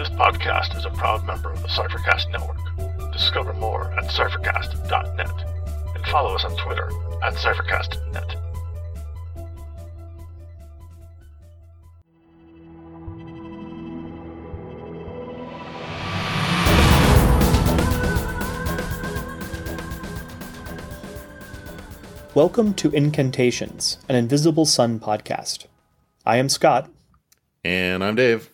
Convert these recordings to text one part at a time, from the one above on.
This podcast is a proud member of the Cyphercast Network. Discover more at cyphercast.net and follow us on Twitter at cyphercastnet. Welcome to Incantations, an Invisible Sun podcast. I am Scott, And I'm Dave.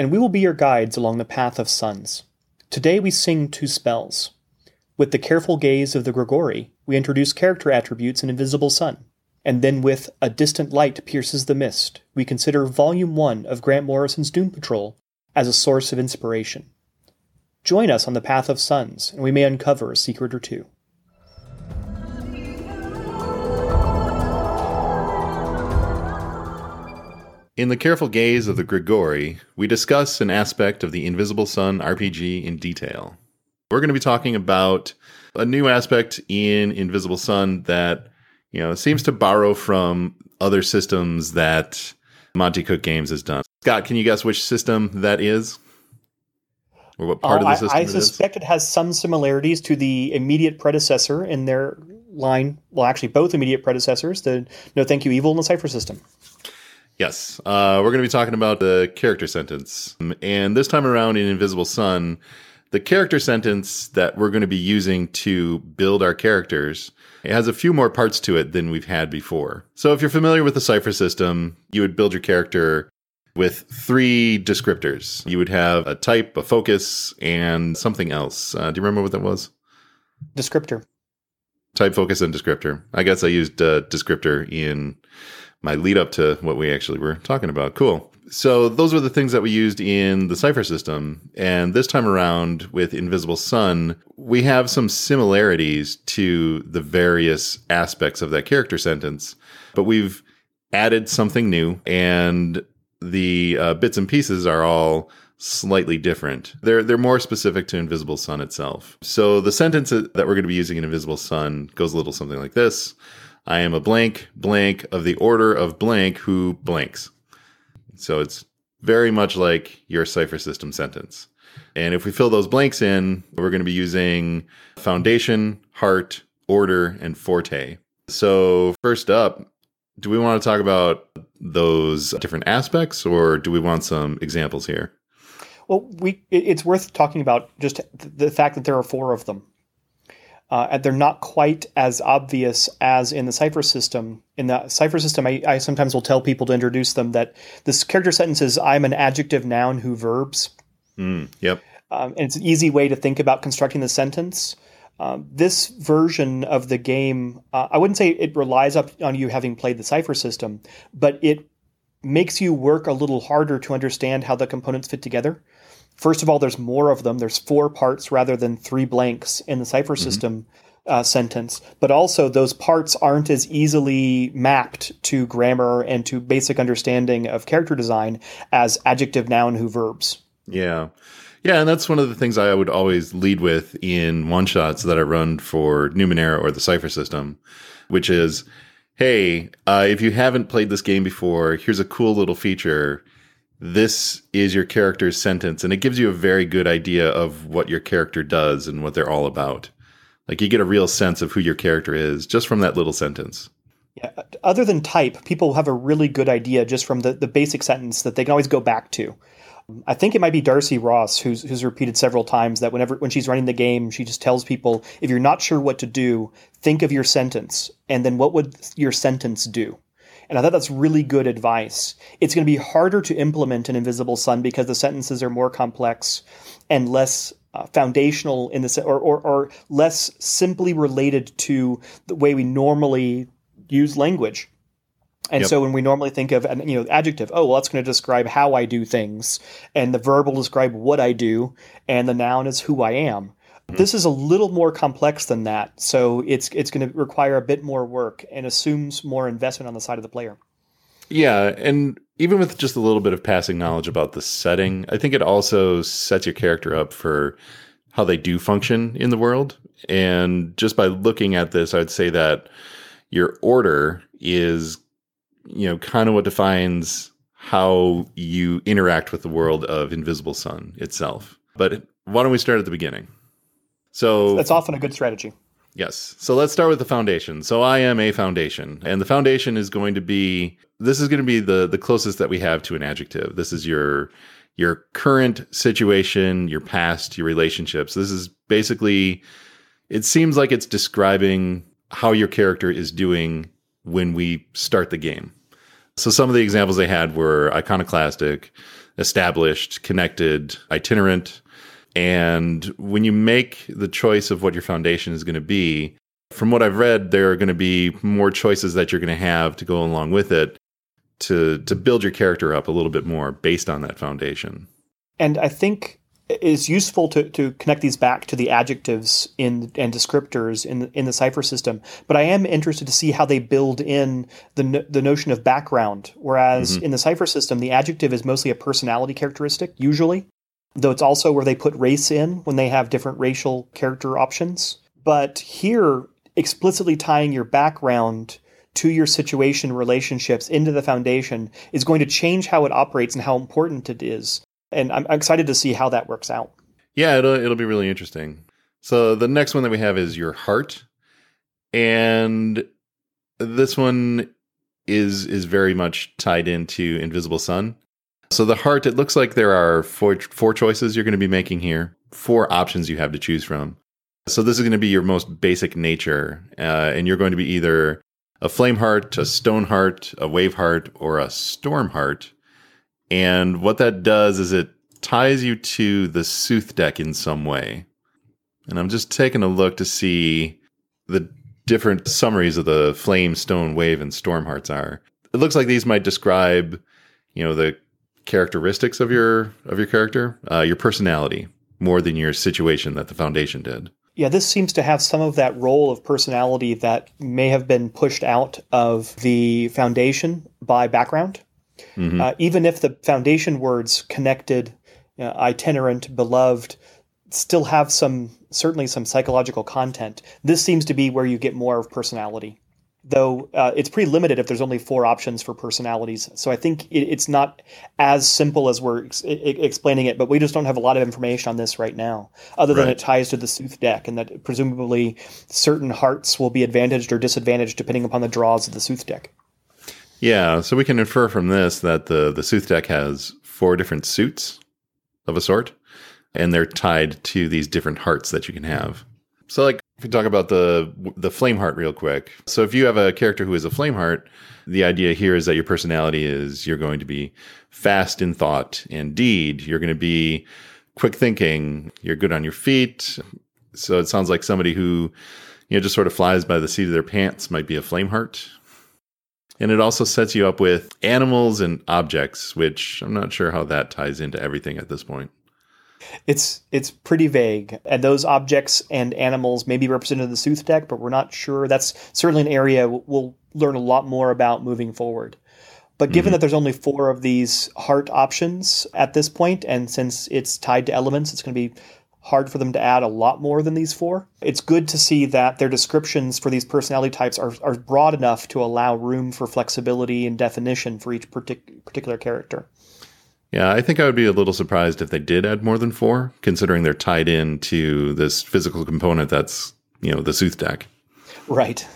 And we will be your guides along the path of suns. Today we sing two spells. With the careful gaze of the Grigori, we introduce character attributes in Invisible Sun. And then with A Distant Light Pierces the Mist, we consider Volume 1 of Grant Morrison's Doom Patrol as a source of inspiration. Join us on the path of suns, and we may uncover a secret or two. In the careful gaze of the Grigori, we discuss an aspect of the Invisible Sun RPG in detail. We're going to be talking about a new aspect in Invisible Sun that, you know, seems to borrow from other systems that Monte Cook Games has done. Scott, can you guess which system that is? Or what part Uh, of the system I, I it is? suspect it has some similarities to the immediate predecessor in their line. Well, actually, both immediate predecessors: the No Thank You Evil and the Cypher system. Yes, uh, we're going to be talking about the character sentence. And this time around in Invisible Sun, the character sentence that we're going to be using to build our characters it has a few more parts to it than we've had before. So if you're familiar with the Cypher system, you would build your character with three descriptors. You would have a type, a focus, and something else. Uh, do you remember what that was? Descriptor. Type, focus, and descriptor. I guess I used uh, descriptor in my lead up to what we actually were talking about. Cool. So those were the things that we used in the Cypher system. And this time around with Invisible Sun, we have some similarities to the various aspects of that character sentence, but we've added something new and the uh, bits and pieces are all slightly different. They're they're more specific to Invisible Sun itself. So the sentence that we're going to be using in Invisible Sun goes a little something like this. I am a blank blank of the order of blank who blanks. So it's very much like your cypher system sentence. And if we fill those blanks in, we're going to be using foundation, heart, order, and forte. So first up, do we want to talk about those different aspects or do we want some examples here? Well, we it's worth talking about just the fact that there are four of them. Uh, they're not quite as obvious as in the cypher system. In the cypher system, I, I sometimes will tell people to introduce them that this character sentence is I'm an adjective noun who verbs. Mm, yep. um, and it's an easy way to think about constructing the sentence. Um, this version of the game, uh, I wouldn't say it relies up on you having played the cypher system, but it makes you work a little harder to understand how the components fit together. First of all, there's more of them. There's four parts rather than three blanks in the cypher system uh, sentence. But also, those parts aren't as easily mapped to grammar and to basic understanding of character design as adjective, noun, who, verbs. Yeah. Yeah, and that's one of the things I would always lead with in one shots that I run for Numenera or the Cypher system, which is hey, uh, if you haven't played this game before, here's a cool little feature. This is your character's sentence, and it gives you a very good idea of what your character does and what they're all about. Like you get a real sense of who your character is just from that little sentence. Yeah, other than type, people have a really good idea just from the, the basic sentence that they can always go back to. I think it might be Darcy Ross who's who's repeated several times that whenever when she's running the game, she just tells people if you're not sure what to do, think of your sentence and then what would your sentence do? And I thought that's really good advice. It's going to be harder to implement an Invisible Sun because the sentences are more complex and less uh, foundational in the se- or, or or less simply related to the way we normally use language. And Yep. so when we normally think of an you know adjective, oh well, that's going to describe how I do things, and the verb will describe what I do, and the noun is who I am. Mm-hmm. This is a little more complex than that, so it's it's going to require a bit more work and assumes more investment on the side of the player. Yeah, and even with just a little bit of passing knowledge about the setting, I think it also sets your character up for how they do function in the world. And just by looking at this, I'd say that your order is, you know, kind of what defines how you interact with the world of Invisible Sun itself. But why don't we start at the beginning? So That's often a good strategy. Yes. So let's start with the foundation. So I am a foundation, and the foundation is going to be this is going to be the the closest that we have to an adjective. This is your your current situation, your past, your relationships. This is basically it seems like it's describing how your character is doing when we start the game. So some of the examples they had were iconoclastic, established, connected, itinerant, and when you make the choice of what your foundation is going to be, from what I've read, there are going to be more choices that you're going to have to go along with it to to build your character up a little bit more based on that foundation. And I think it's useful to, to connect these back to the adjectives in and descriptors in the, in the cypher system. But I am interested to see how they build in the the notion of background. Whereas mm-hmm. in the cypher system, the adjective is mostly a personality characteristic, usually, though it's also where they put race in when they have different racial character options. But here, explicitly tying your background to your situation relationships into the foundation is going to change how it operates and how important it is. And I'm excited to see how that works out. Yeah, it'll it'll be really interesting. So the next one that we have is your heart. And this one is is very much tied into Invisible Sun. So the heart, it looks like there are four four choices you're going to be making here, four options you have to choose from. So this is going to be your most basic nature, uh, and you're going to be either a flame heart, a stone heart, a wave heart, or a storm heart. And what that does is it ties you to the Sooth deck in some way. And I'm just taking a look to see the different summaries of the flame, stone, wave, and storm hearts are. It looks like these might describe, you know, the characteristics of your of your character, uh, your personality, more than your situation that the foundation did. Yeah, this seems to have some of that role of personality that may have been pushed out of the foundation by background. Mm-hmm. Uh, even if the foundation words connected, uh, itinerant, beloved, still have some certainly some psychological content. This seems to be where you get more of personality though uh, it's pretty limited if there's only four options for personalities. So I think it, it's not as simple as we're ex- explaining it, but we just don't have a lot of information on this right now, other than right. it ties to the Sooth deck, and that presumably certain hearts will be advantaged or disadvantaged depending upon the draws of the Sooth deck. Yeah, so we can infer from this that the the Sooth deck has four different suits of a sort, and they're tied to these different hearts that you can have. So, like if we talk about the the flame heart real quick. So if you have a character who is a flame heart, the idea here is that your personality is you're going to be fast in thought and deed. You're going to be quick thinking. You're good on your feet. So it sounds like somebody who you know just sort of flies by the seat of their pants might be a flame heart. And it also sets you up with animals and objects, which I'm not sure how that ties into everything at this point. It's it's pretty vague, and those objects and animals may be represented in the Sooth deck, but we're not sure. That's certainly an area we'll learn a lot more about moving forward. But given mm-hmm. that there's only four of these heart options at this point, and since it's tied to elements, it's going to be hard for them to add a lot more than these four. It's good to see that their descriptions for these personality types are, are broad enough to allow room for flexibility and definition for each partic- particular character. Yeah, I think I would be a little surprised if they did add more than four, considering they're tied in to this physical component that's, you know, the Sooth deck. Right.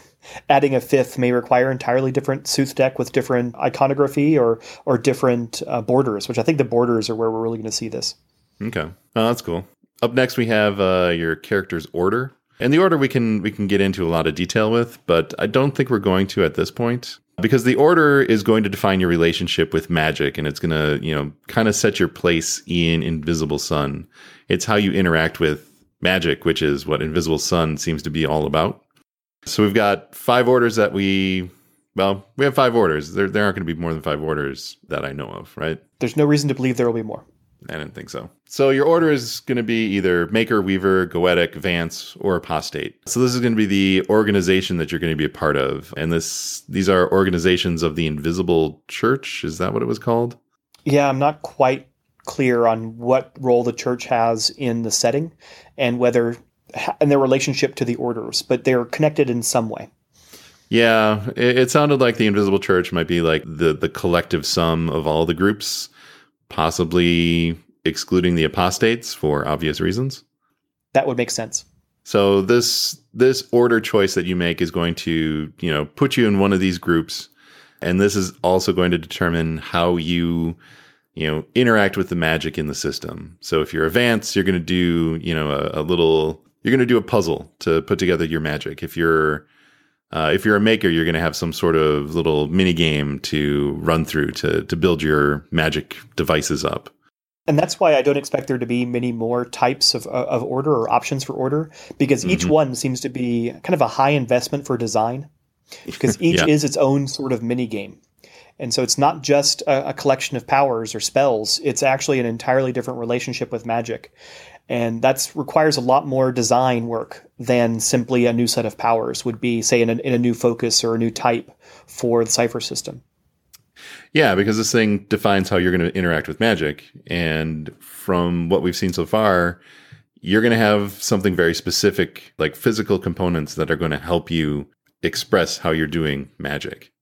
Adding a fifth may require entirely different Sooth deck with different iconography or or different uh, borders, which I think the borders are where we're really going to see this. Okay, oh, that's cool. Up next, we have uh, your character's order, and the order we can we can get into a lot of detail with, but I don't think we're going to at this point because the order is going to define your relationship with magic and it's going to you know kind of set your place in invisible sun. It's how you interact with magic which is what invisible sun seems to be all about. So we've got five orders that we well we have five orders. There, there aren't going to be more than five orders that i know of right? There's no reason to believe there will be more I didn't think so. So your order is going to be either Maker, Weaver, Goetic, Vance, or Apostate. So this is going to be the organization that you're going to be a part of, and this these are organizations of the Invisible Church. Is that what it was called? Yeah, I'm not quite clear on what role the church has in the setting, and whether and their relationship to the orders, but they're connected in some way. Yeah, it, it sounded like the Invisible Church might be like the the collective sum of all the groups, possibly excluding the apostates for obvious reasons. That would make sense. So this this order choice that you make is going to, you know, put you in one of these groups and this is also going to determine how you you know interact with the magic in the system. So if you're advanced, you're going to do, you know, a, a little you're going to do a puzzle to put together your magic. If you're uh, if you're a maker, you're going to have some sort of little mini game to run through to to build your magic devices up. And that's why I don't expect there to be many more types of, of order or options for order, because mm-hmm. each one seems to be kind of a high investment for design, because each yeah. is its own sort of mini game. And so it's not just a, a, collection of powers or spells, it's actually an entirely different relationship with magic. And that requires a lot more design work than simply a new set of powers would be, say, in a, in a new focus or a new type for the Cypher system. Yeah, because this thing defines how you're going to interact with magic. And from what we've seen so far, you're going to have something very specific, like physical components that are going to help you express how you're doing magic.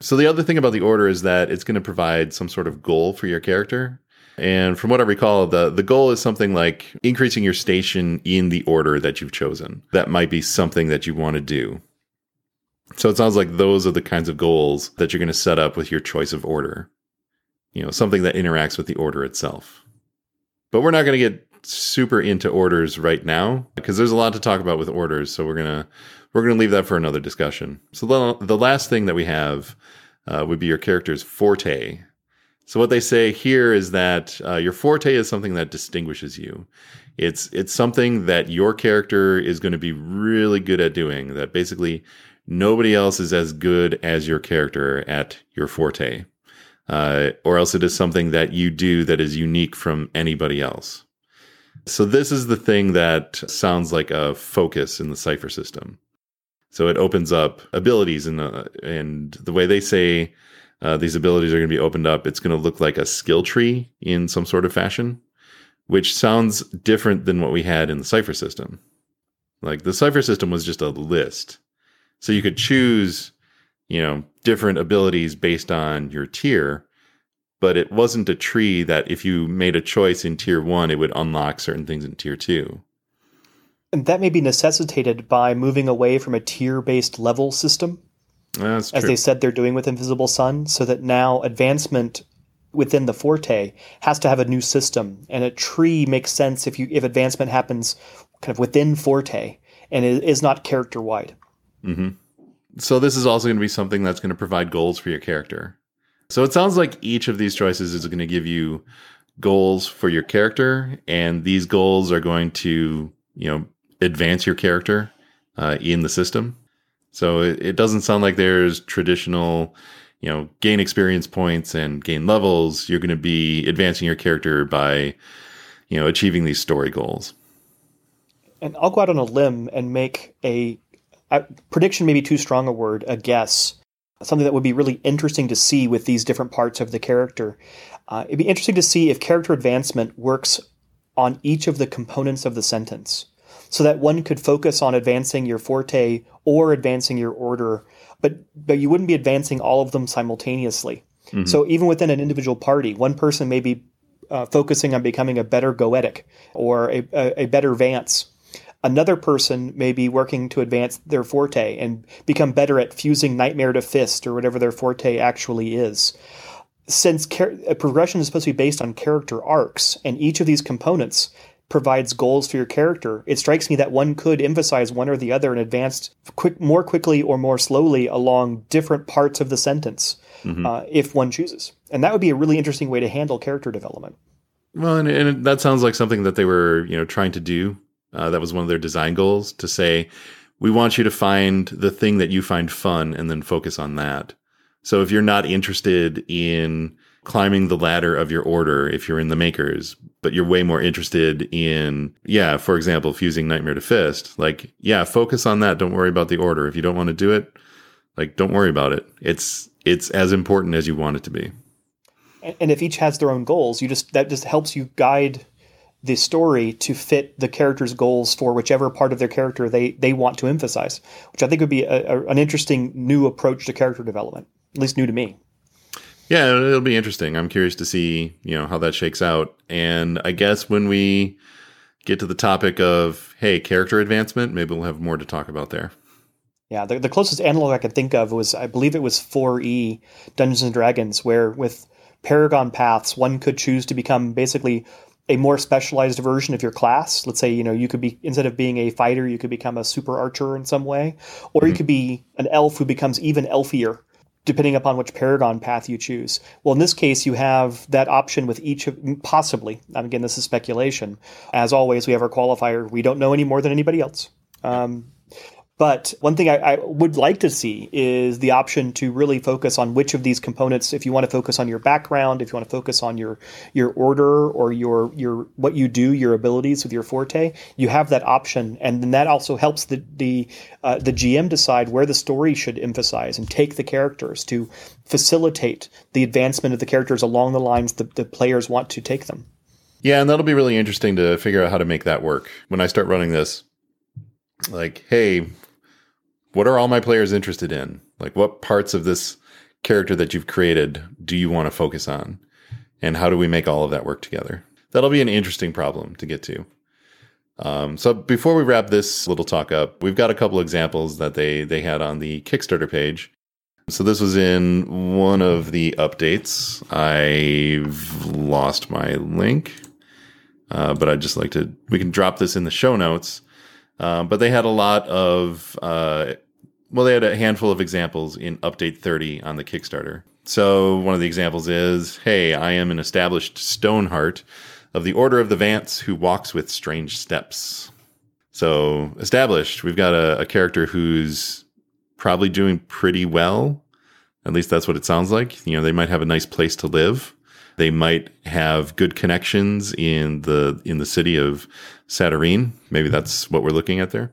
So, the other thing about the order is that it's going to provide some sort of goal for your character. And from what I recall, the, the goal is something like increasing your station in the order that you've chosen. That might be something that you want to do. So it sounds like those are the kinds of goals that you're going to set up with your choice of order. You know, something that interacts with the order itself. But we're not going to get super into orders right now because there's a lot to talk about with orders, so we're going to we're going to leave that for another discussion. So the, the last thing that we have uh, would be your character's forte. So what they say here is that uh, your forte is something that distinguishes you. It's it's something that your character is going to be really good at doing. That basically nobody else is as good as your character at your forte, uh, or else it is something that you do that is unique from anybody else. So this is the thing that sounds like a focus in the Cypher system. So it opens up abilities, and uh, and the way they say uh, these abilities are going to be opened up, it's going to look like a skill tree in some sort of fashion, which sounds different than what we had in the Cypher system. Like the Cypher system was just a list so you could choose, you know, different abilities based on your tier, but it wasn't a tree that if you made a choice in tier one, it would unlock certain things in tier two. And that may be necessitated by moving away from a tier based level system. That's as true. they said they're doing with Invisible Sun, so that now advancement within the Forte has to have a new system. And a tree makes sense if you if advancement happens kind of within Forte and it is not character wide. Mm-hmm. So this is also going to be something that's going to provide goals for your character. So it sounds like each of these choices is going to give you goals for your character, and these goals are going to, you know, advance your character uh, in the system. So it, it doesn't sound like there's traditional, you know, gain experience points and gain levels. You're going to be advancing your character by, you know, achieving these story goals. And I'll go out on a limb and make a uh, prediction, maybe too strong a word, a guess, something that would be really interesting to see with these different parts of the character. Uh, it'd be interesting to see if character advancement works on each of the components of the sentence so that one could focus on advancing your forte or advancing your order, but, but you wouldn't be advancing all of them simultaneously. Mm-hmm. So even within an individual party, one person may be uh, focusing on becoming a better goetic or a, a, a better Vance Another person may be working to advance their forte and become better at fusing nightmare to fist or whatever their forte actually is. Since char- progression is supposed to be based on character arcs, and each of these components provides goals for your character, it strikes me that one could emphasize one or the other and advance quick, more quickly or more slowly along different parts of the sentence mm-hmm. uh, if one chooses. And that would be a really interesting way to handle character development. Well, and, and, that sounds like something that they were, you know, trying to do uh, that was one of their design goals to say, we want you to find the thing that you find fun and then focus on that. So if you're not interested in climbing the ladder of your order, if you're in the makers, but you're way more interested in, yeah, for example, fusing Nightmare to Fist, like, yeah, focus on that. Don't worry about the order. If you don't want to do it, like, don't worry about it. It's, it's as important as you want it to be. And if each has their own goals, you just, that just helps you guide the story to fit the character's goals for whichever part of their character they, they want to emphasize, which I think would be a, a, an interesting new approach to character development, at least new to me. Yeah, it'll be interesting. I'm curious to see, you know, how that shakes out. And I guess when we get to the topic of, hey, character advancement, maybe we'll have more to talk about there. Yeah, the, the closest analog I could think of was, I believe it was 4E Dungeons and Dragons, where with Paragon Paths, one could choose to become basically a more specialized version of your class. Let's say, you know, you could be, instead of being a fighter, you could become a super archer in some way, or mm-hmm. you could be an elf who becomes even elfier depending upon which paragon path you choose. Well, in this case, you have that option with each of possibly. Again, this is speculation. As always, we have our qualifier. We don't know any more than anybody else. Um, but one thing I, I, would like to see is the option to really focus on which of these components. If you want to focus on your background, if you want to focus on your your order or your your what you do, your abilities with your forte, you have that option, and then that also helps the the uh, the GM decide where the story should emphasize and take the characters to facilitate the advancement of the characters along the lines the, the players want to take them. Yeah, and that'll be really interesting to figure out how to make that work when I start running this like, hey, what are all my players interested in? Like, what parts of this character that you've created do you want to focus on? And how do we make all of that work together? That'll be an interesting problem to get to. Um, so before we wrap this little talk up, we've got a couple examples that they they had on the Kickstarter page. So this was in one of the updates. I've lost my link, uh, but I'd just like to. We can drop this in the show notes. Um, but they had a lot of, uh, well, they had a handful of examples in Update 30 on the Kickstarter. So one of the examples is, hey, I am an established Stoneheart of the Order of the Vance who walks with strange steps. So established, we've got a, a character who's probably doing pretty well. At least that's what it sounds like. You know, they might have a nice place to live. They might have good connections in the in the city of Satyrine. Maybe that's what we're looking at there.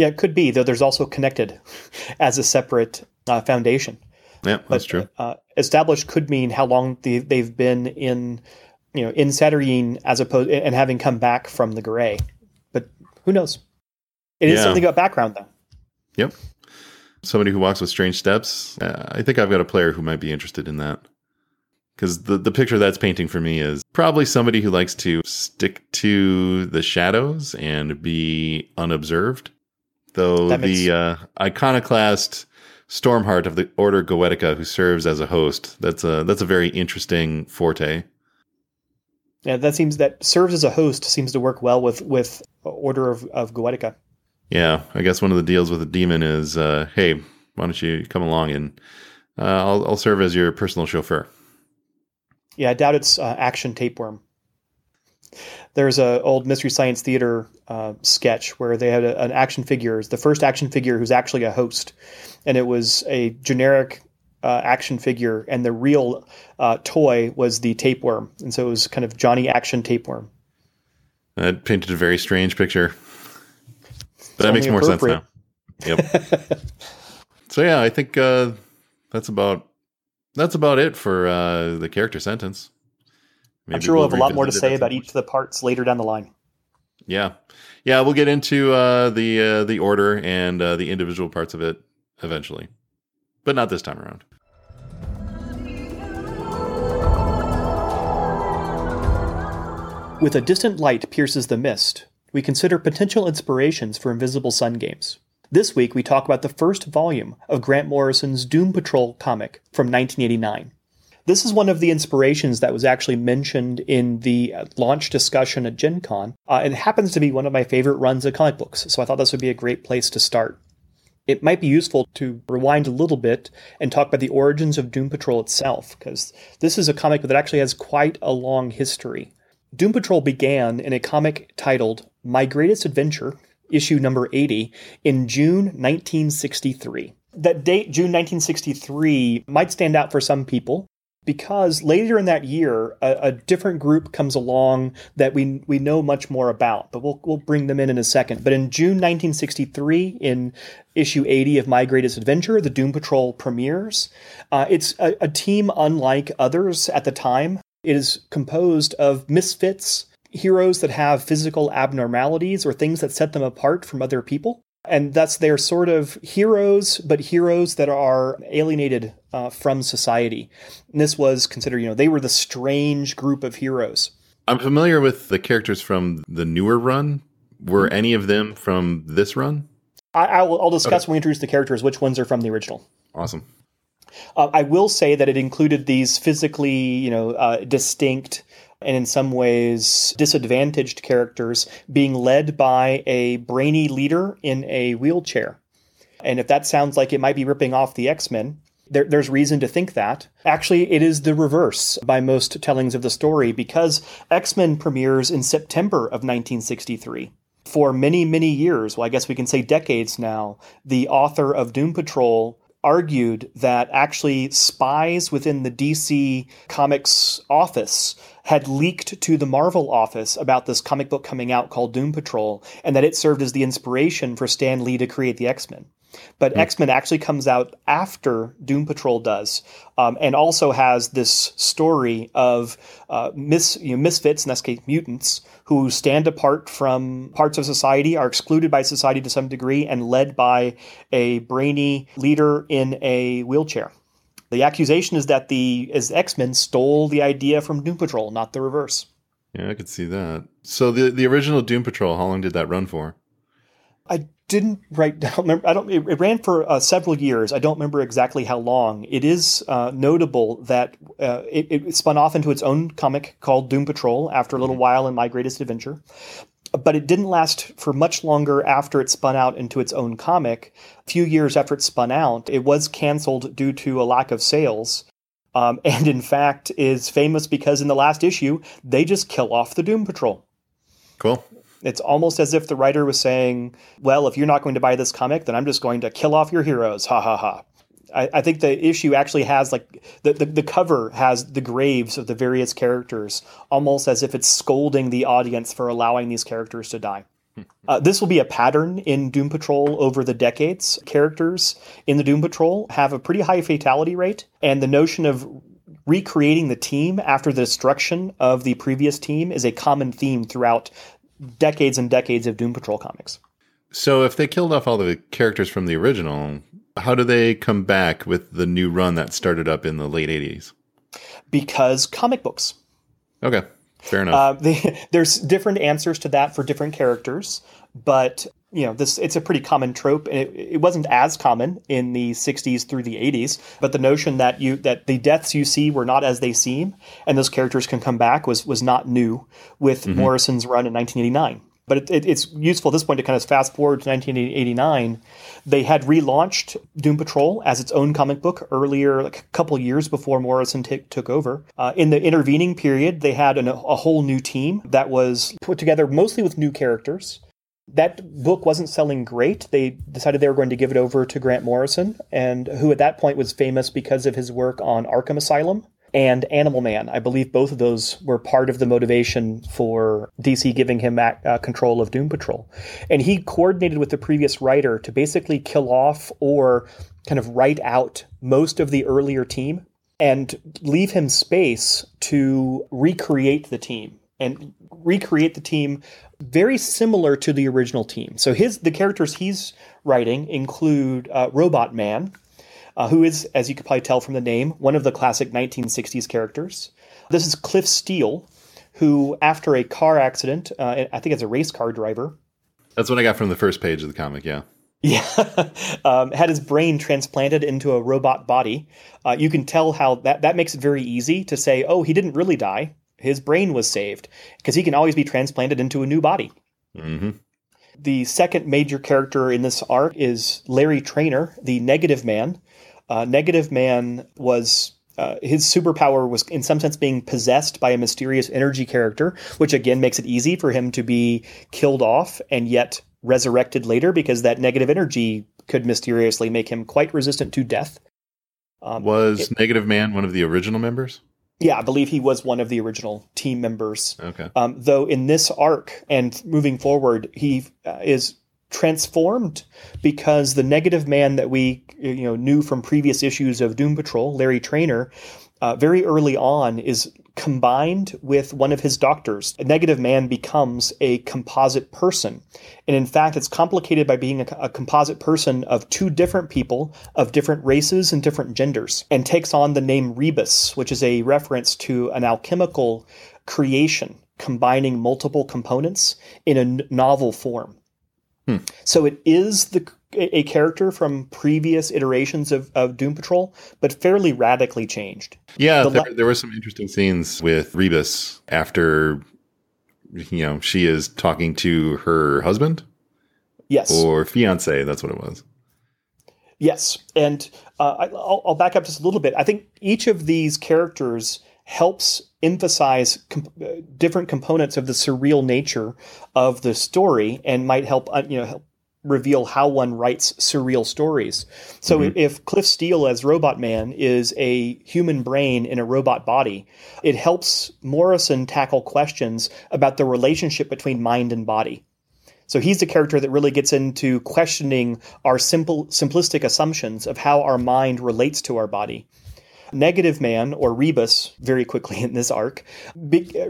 Yeah, it could be, though there's also connected as a separate uh, foundation. Yeah, that's true. Uh, established could mean how long they, they've been in, you know, in Satyrine as opposed and having come back from the Gray. But who knows? It is yeah. something about background, though. Yep. Somebody who walks with strange steps. Uh, I think I've got a player who might be interested in that because the, the picture that's painting for me is probably somebody who likes to stick to the shadows and be unobserved. Though the uh, iconoclast Stormheart of the Order Goetica, who serves as a host, that's a that's a very interesting forte. Yeah, that seems that serves as a host seems to work well with with Order of, of Goetica. Yeah, I guess one of the deals with a demon is, uh, hey, why don't you come along and uh, I'll I'll serve as your personal chauffeur. Yeah, I doubt it's uh, action tapeworm. There's a old Mystery Science Theater uh, sketch where they had a, an action figure, the first action figure who's actually a host, and it was a generic uh, action figure, and the real uh, toy was the tapeworm, and so it was kind of Johnny Action Tapeworm. That painted a very strange picture, but that makes more sense now. Yep. so yeah, I think uh, that's about that's about it for uh, the character sentence. Maybe I'm sure we'll, we'll have a lot more to say about each of the parts later down the line. Yeah, yeah, we'll get into uh, the uh, the order and uh, the individual parts of it eventually, but not this time around. With a distant light pierces the mist, we consider potential inspirations for Invisible Sun games. This week, we talk about the first volume of Grant Morrison's Doom Patrol comic from 1989. This is one of the inspirations that was actually mentioned in the launch discussion at Gen Con. Uh, it happens to be one of my favorite runs of comic books, so I thought this would be a great place to start. It might be useful to rewind a little bit and talk about the origins of Doom Patrol itself, because this is a comic that actually has quite a long history. Doom Patrol began in a comic titled My Greatest Adventure issue number 80, in June 1963. That date, June 1963, might stand out for some people because later in that year, a, a, different group comes along that we we know much more about, but we'll we'll bring them in in a second. But in June 1963, in issue 80 of My Greatest Adventure, the Doom Patrol premieres. Uh, it's a, a team unlike others at the time. It is composed of misfits heroes that have physical abnormalities or things that set them apart from other people. And thus they're sort of heroes, but heroes that are alienated uh, from society. And this was considered, you know, they were the strange group of heroes. I'm familiar with the characters from the newer run. Were mm-hmm. any of them from this run? I, I will, I'll discuss okay. when we introduce the characters which ones are from the original. Awesome. Uh, I will say that it included these physically, you know, uh, distinct and in some ways disadvantaged characters being led by a brainy leader in a wheelchair. And if that sounds like it might be ripping off the X Men, there, there's reason to think that. Actually, it is the reverse by most tellings of the story because X Men premieres in September of 1963 for many, many years, well, I guess we can say decades now, the author of Doom Patrol argued that actually spies within the DC Comics office had leaked to the Marvel office about this comic book coming out called Doom Patrol, and that it served as the inspiration for Stan Lee to create the X Men. But mm. X Men actually comes out after Doom Patrol does, um, and also has this story of uh, mis- you know, misfits, in this case mutants, who stand apart from parts of society, are excluded by society to some degree, and led by a brainy leader in a wheelchair. The accusation is that the is X Men stole the idea from Doom Patrol, not the reverse. Yeah, I could see that. So the the original Doom Patrol, how long did that run for? I didn't write down. Remember, I don't. It, it ran for uh, several years. I don't remember exactly how long. It is uh, notable that uh, it, it, spun off into its own comic called Doom Patrol after a little mm-hmm. while in My Greatest Adventure but it didn't last for much longer after it spun out into its own comic. A few years after it spun out, it was canceled due to a lack of sales. Um, and in fact, is famous because in the last issue, they just kill off the Doom Patrol. Cool. It's almost as if the writer was saying, Well, if you're not going to buy this comic, then I'm just going to kill off your heroes. Ha ha ha. I, I, think the issue actually has like the, the, the cover has the graves of the various characters, almost as if it's scolding the audience for allowing these characters to die. Uh, this will be a pattern in Doom Patrol over the decades. Characters in the Doom Patrol have a pretty high fatality rate, and the notion of recreating the team after the destruction of the previous team is a common theme throughout decades and decades of Doom Patrol comics. So, if they killed off all the characters from the original, how do they come back with the new run that started up in the late 80s? Because comic books. Okay, fair enough. Uh, they, there's different answers to that for different characters, but you know this it's a pretty common trope and it, it wasn't as common in the 60s through the 80s but the notion that you that the deaths you see were not as they seem and those characters can come back was was not new with mm-hmm. morrison's run in 1989 but it, it, it's useful at this point to kind of fast forward to 1989. They had relaunched Doom Patrol as its own comic book earlier, like a couple years before Morrison t- took over. Uh, in the intervening period, they had an, a whole new team that was put together mostly with new characters. That book wasn't selling great. They decided they were going to give it over to Grant Morrison, and who at that point was famous because of his work on Arkham Asylum and Animal Man. I believe both of those were part of the motivation for DC giving him uh, control of Doom Patrol. And he coordinated with the previous writer to basically kill off or kind of write out most of the earlier team and leave him space to recreate the team and recreate the team very similar to the original team. So his the characters he's writing include uh, Robot Man, uh, who is, as you could probably tell from the name, one of the classic 1960s characters. This is Cliff Steele, who, after a car accident, uh, I think it's a race car driver. That's what I got from the first page of the comic, yeah. Yeah, um, had his brain transplanted into a robot body. Uh, you can tell how that that makes it very easy to say, oh, he didn't really die. His brain was saved because he can always be transplanted into a new body. Mm-hmm. The second major character in this arc is Larry Trainor, the Negative Man, uh, Negative Man was uh, his superpower was in some sense being possessed by a mysterious energy character, which again makes it easy for him to be killed off and yet resurrected later because that negative energy could mysteriously make him quite resistant to death. Um, was it, Negative Man one of the original members? Yeah, I believe he was one of the original team members. Okay. Um, though in this arc and moving forward, he uh, is transformed because the negative man that we you know knew from previous issues of Doom Patrol, Larry Trainor, uh, very early on is combined with one of his doctors, a negative man becomes a composite person. And in fact, it's complicated by being a, a, composite person of two different people of different races and different genders, and takes on the name rebus, which is a reference to an alchemical creation combining multiple components in a novel form. Hmm. So it is the a character from previous iterations of, of Doom Patrol, but fairly radically changed. Yeah, the there, la- there were some interesting scenes with Rebus after, you know, she is talking to her husband. Yes. Or fiance, that's what it was. Yes. And uh, I, will I'll back up just a little bit. I think each of these characters helps emphasize com- uh, different components of the surreal nature of the story and might help, uh, you know, help reveal how one writes surreal stories. So mm-hmm. if Cliff Steele as Robot Man is a human brain in a robot body, it helps Morrison tackle questions about the relationship between mind and body. So he's the character that really gets into questioning our simple simplistic assumptions of how our mind relates to our body. Negative Man, or Rebus, very quickly in this arc,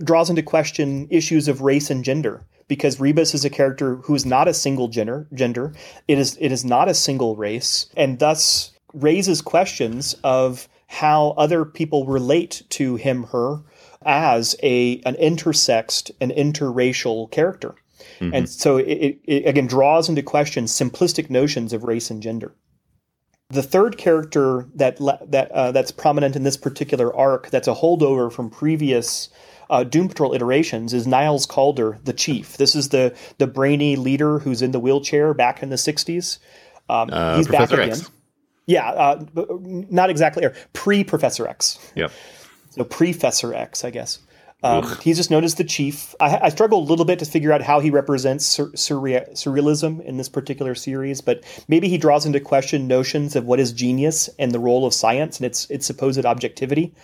draws into question issues of race and gender because Rebus is a character who is not a single gender. Gender, it is it is not a single race, and thus raises questions of how other people relate to him, her, as a an intersexed, an interracial character. Mm-hmm. And so it, it, it again draws into question simplistic notions of race and gender. The third character that that uh, that's prominent in this particular arc, that's a holdover from previous uh, Doom Patrol iterations is Niles Caulder, the chief. This is the the brainy leader who's in the wheelchair back in the '60s. Um, uh, he's Professor back again. X. Yeah, uh, not exactly. Pre Professor X. Yep. So Professor X, I guess. Um, he's just known as the chief. I, I, struggle a little bit to figure out how he represents sur- surreal, surrealism in this particular series, but maybe he draws into question notions of what is genius and the role of science and its its supposed objectivity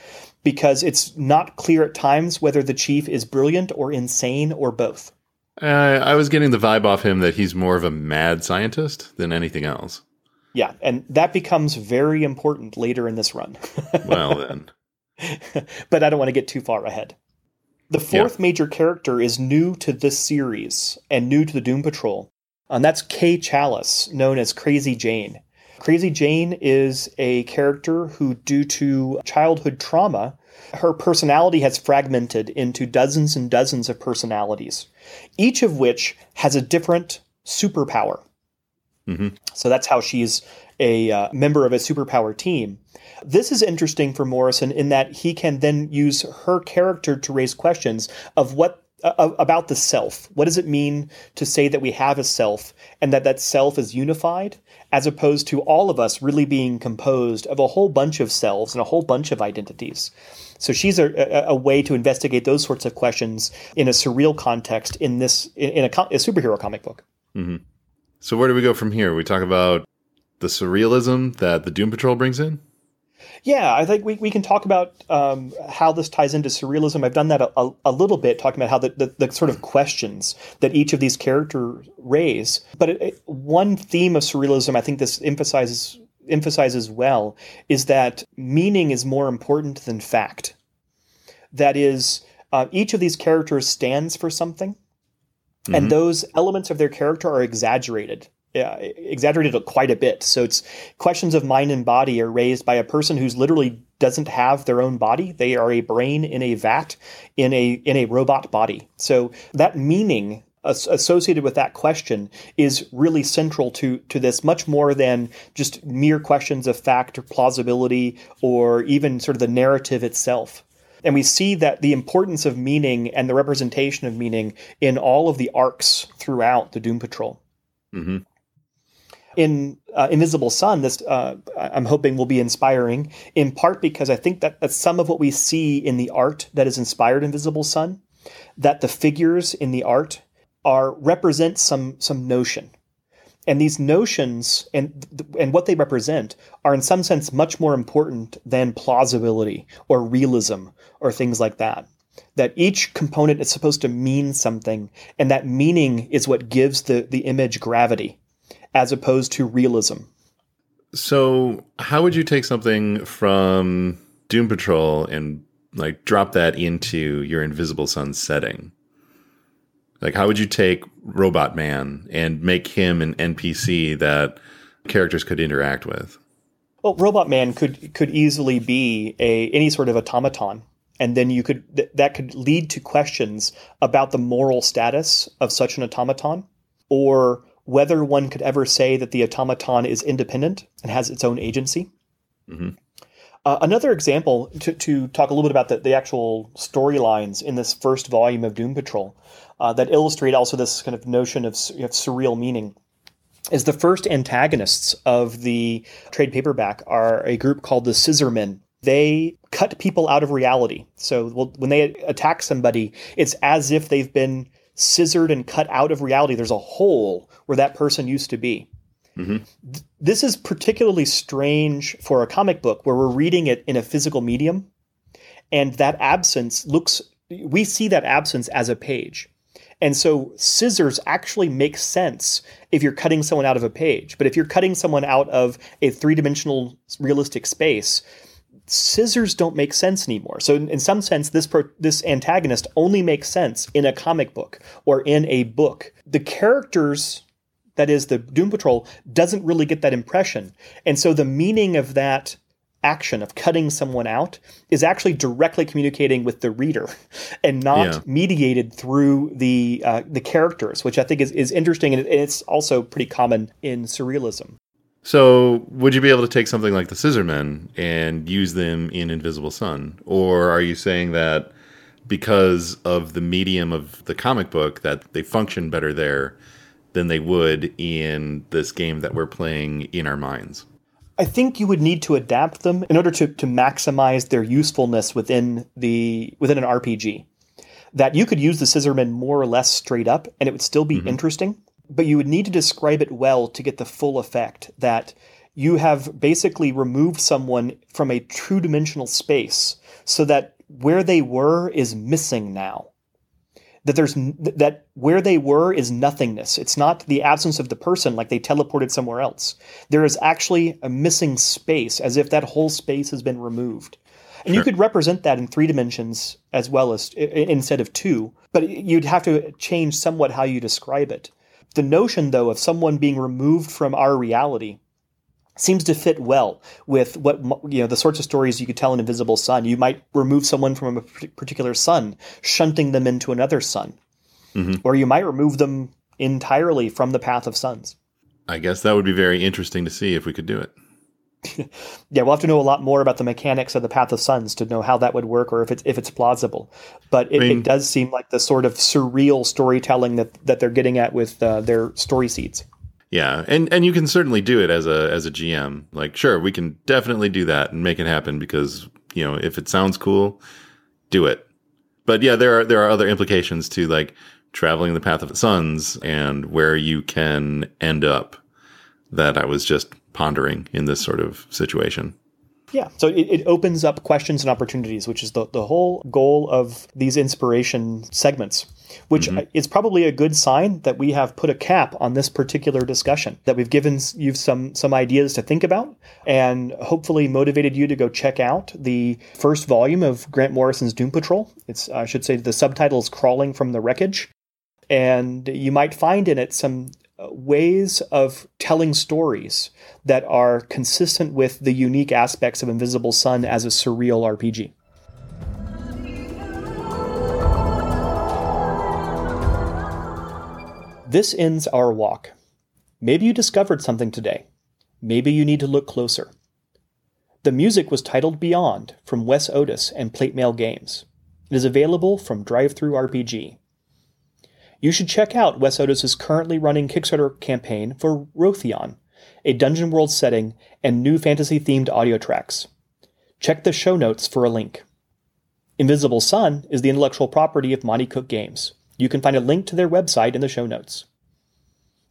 because it's not clear at times whether the chief is brilliant or insane or both. Uh, I was getting the vibe off him that he's more of a mad scientist than anything else. Yeah, and that becomes very important later in this run. well, then. but I don't want to get too far ahead. The fourth yeah. major character is new to this series and new to the Doom Patrol, and that's Kay Challis, known as Crazy Jane. Crazy Jane is a character who, due to childhood trauma, her personality has fragmented into dozens and dozens of personalities, each of which has a different superpower. Mm-hmm. So that's how she's a uh, member of a superpower team. This is interesting for Morrison in that he can then use her character to raise questions of what uh, about the self. What does it mean to say that we have a self and that that self is unified as opposed to all of us really being composed of a whole bunch of selves and a whole bunch of identities. So she's a, a, a way to investigate those sorts of questions in a surreal context in this in, in a, a, superhero comic book. Mm-hmm. So where do we go from here? We talk about the surrealism that the Doom Patrol brings in. Yeah, I think we, we can talk about um, how this ties into surrealism. I've done that a, a, little bit, talking about how the, the, the, sort of questions that each of these characters raise. But it, it, one theme of surrealism, I think this emphasizes emphasizes well, is that meaning is more important than fact. That is, uh, each of these characters stands for something, mm-hmm. and those elements of their character are exaggerated uh, exaggerated quite a bit. So it's questions of mind and body are raised by a person who's literally doesn't have their own body. They are a brain in a vat in a in a robot body. So that meaning associated with that question is really central to to this much more than just mere questions of fact or plausibility or even sort of the narrative itself. And we see that the importance of meaning and the representation of meaning in all of the arcs throughout the Doom Patrol. Mm-hmm in uh, Invisible Sun, this uh, I'm hoping will be inspiring in part because I think that, that some of what we see in the art that is inspired Invisible Sun, that the figures in the art are represent some some notion, and these notions and and what they represent are in some sense much more important than plausibility or realism or things like that. That each component is supposed to mean something and that meaning is what gives the the image gravity as opposed to realism. So, how would you take something from Doom Patrol and like drop that into your Invisible Sun setting? Like, how would you take Robot Man and make him an NPC that characters could interact with? Well, Robot Man could could easily be a any sort of automaton, and then you could th- that could lead to questions about the moral status of such an automaton, or whether one could ever say that the automaton is independent and has its own agency. Mm-hmm. Uh, another example to, to talk a little bit about the, the actual storylines in this first volume of Doom Patrol uh, that illustrate also this kind of notion of, of surreal meaning is the first antagonists of the trade paperback are a group called the Scissormen. They cut people out of reality. So when they attack somebody, it's as if they've been scissored and cut out of reality. There's a hole where that person used to be. Mm-hmm. This is particularly strange for a comic book where we're reading it in a physical medium, and that absence looks. We see that absence as a page. And so scissors actually make sense if you're cutting someone out of a page. But if you're cutting someone out of a three dimensional realistic space, scissors don't make sense anymore. So in, in some sense, this pro- this antagonist only makes sense in a comic book or in a book. The characters, that is the Doom Patrol, doesn't really get that impression, and so the meaning of that action of cutting someone out is actually directly communicating with the reader and not yeah. mediated through the uh, the characters, which I think is, is interesting and it's also pretty common in surrealism. So, would you be able to take something like the Scissormen and use them in Invisible Sun, or are you saying that because of the medium of the comic book that they function better there than they would in this game that we're playing in our minds? I think you would need to adapt them in order to, to maximize their usefulness within the within an RPG. That you could use the Scissormen more or less straight up and it would still be mm-hmm. interesting, but you would need to describe it well to get the full effect that you have basically removed someone from a true dimensional space so that where they were is missing now that there's that where they were is nothingness. It's not the absence of the person like they teleported somewhere else. There is actually a missing space as if that whole space has been removed. And sure. you could represent that in three dimensions as well as instead of two, but you'd have to change somewhat how you describe it. The notion though of someone being removed from our reality seems to fit well with what you know the sorts of stories you could tell in Invisible Sun. You might remove someone from a particular sun, shunting them into another sun, mm-hmm. or you might remove them entirely from the path of suns. I guess that would be very interesting to see if we could do it. yeah, we'll have to know a lot more about the mechanics of the Path of Suns to know how that would work or if it's if it's plausible. But it, I mean, it does seem like the sort of surreal storytelling that that they're getting at with uh, their story seeds. Yeah, and and you can certainly do it as a as a GM. Like, sure, we can definitely do that and make it happen because you know if it sounds cool, do it. But yeah, there are there are other implications to like traveling the path of the suns and where you can end up that I was just pondering in this sort of situation. Yeah, so it, it opens up questions and opportunities, which is the, the whole goal of these inspiration segments which mm-hmm. is probably a good sign that we have put a cap on this particular discussion, that we've given you some some ideas to think about, and hopefully motivated you to go check out the first volume of Grant Morrison's Doom Patrol. It's I should say the subtitle is Crawling from the Wreckage, and you might find in it some Uh, ways of telling stories that are consistent with the unique aspects of Invisible Sun as a surreal RPG. This ends our walk. Maybe you discovered something today. Maybe you need to look closer. The music was titled Beyond from Wes Otis and Plate Mail Games. It is available from DriveThru RPG. You should check out Wes Otis's currently running Kickstarter campaign for Rotheon, a dungeon world setting and new fantasy themed audio tracks. Check the show notes for a link. Invisible Sun is the intellectual property of Monte Cook Games. You can find a link to their website in the show notes.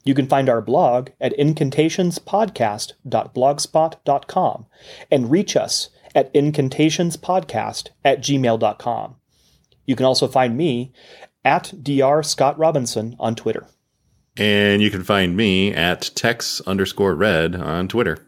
You can find our blog at incantationspodcast.blogspot.com and reach us at incantationspodcast at gmail.com. You can also find me at Dr. Scott Robinson on Twitter. And you can find me at Tex underscore red on Twitter.